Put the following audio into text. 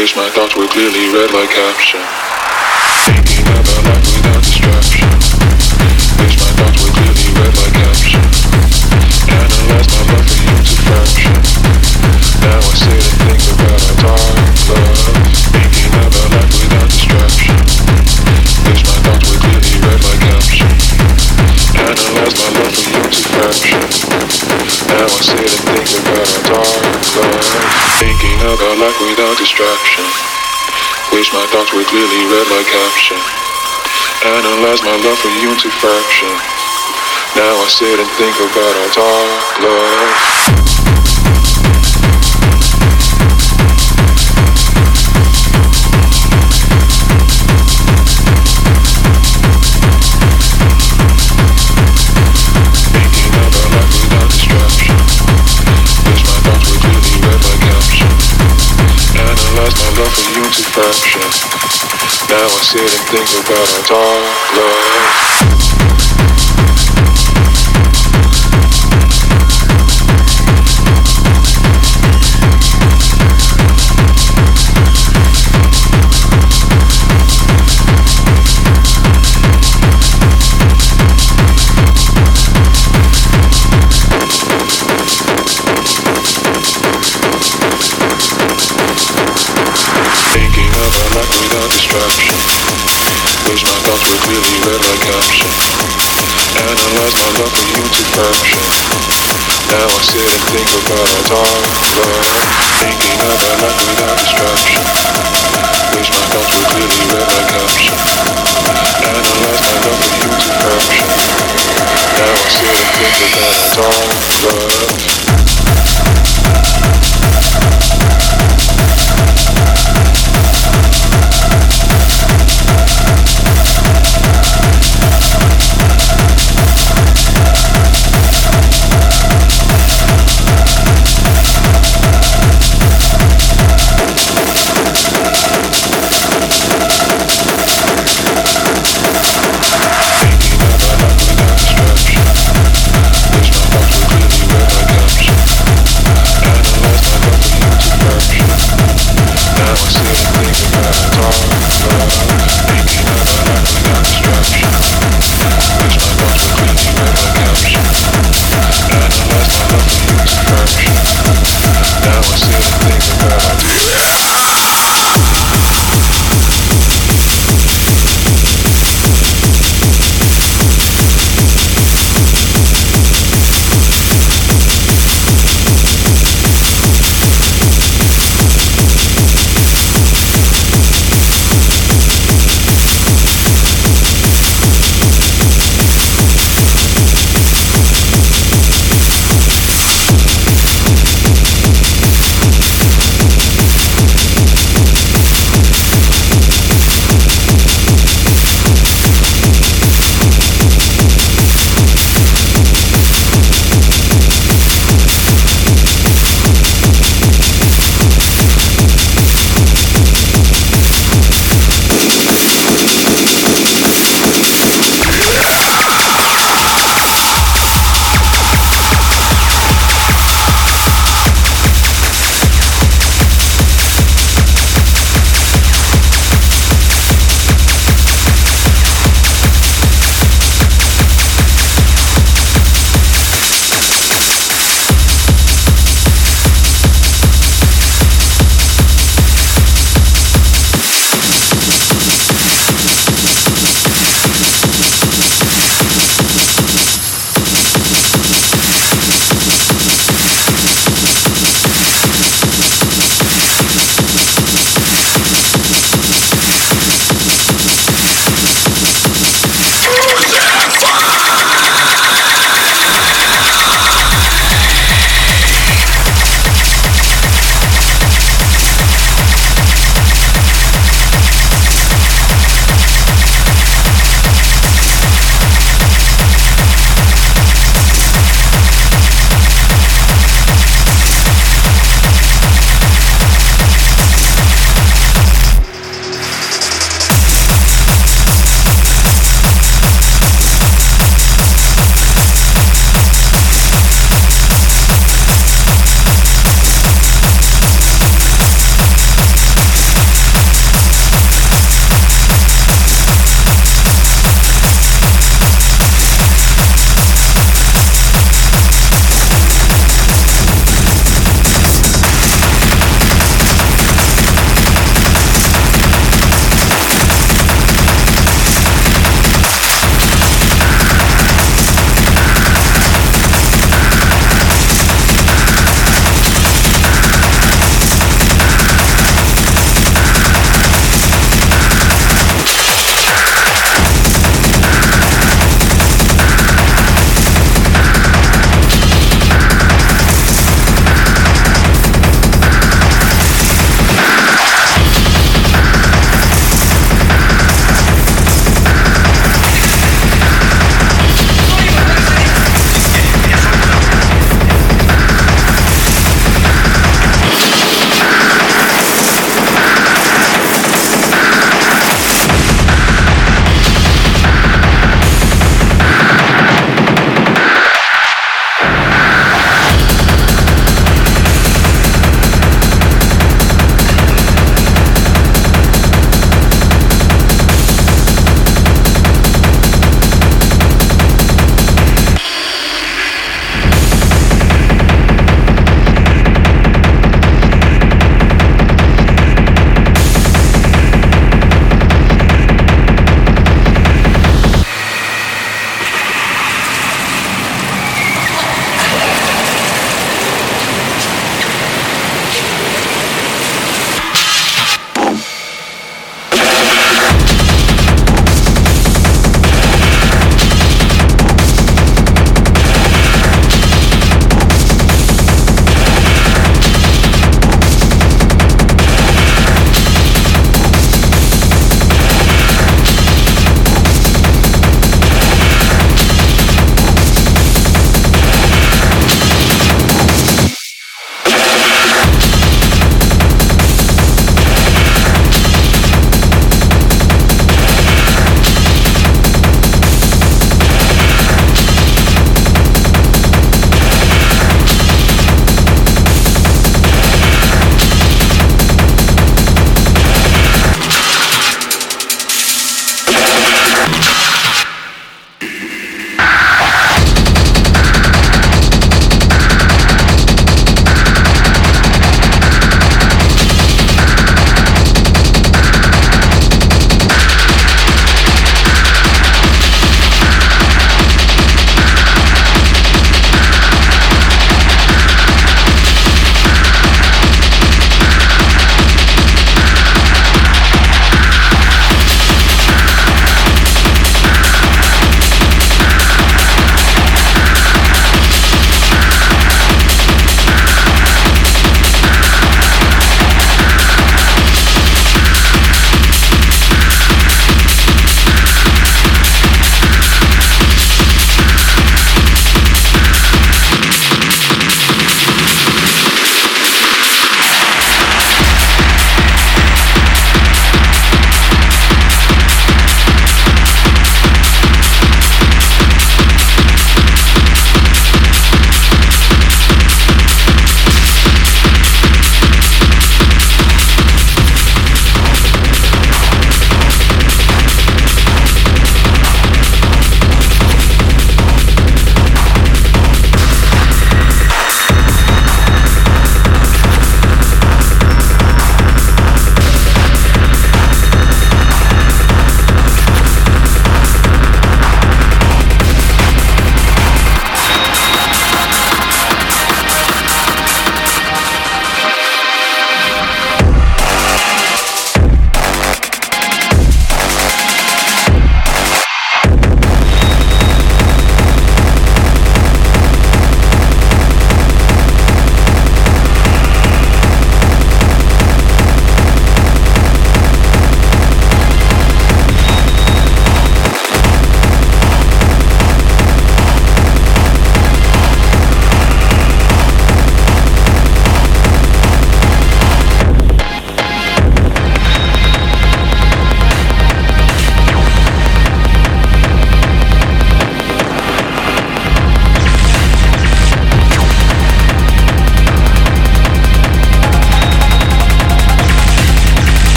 Wish my thoughts were clearly read like caption. Distraction. Wish my thoughts were clearly read like caption. Analyze my love for you into fraction. Now I sit and think about our dark love. For you to fraction. Now I sit and think about our dark love. Thoughts were clearly read like caption. Analyze my love for you to fraction. Now I sit and think about our dark love. Thinking of about life without distraction. Wish my thoughts were clearly read like caption. Analyze my love for you to fraction. Now I sit and think about our dark love.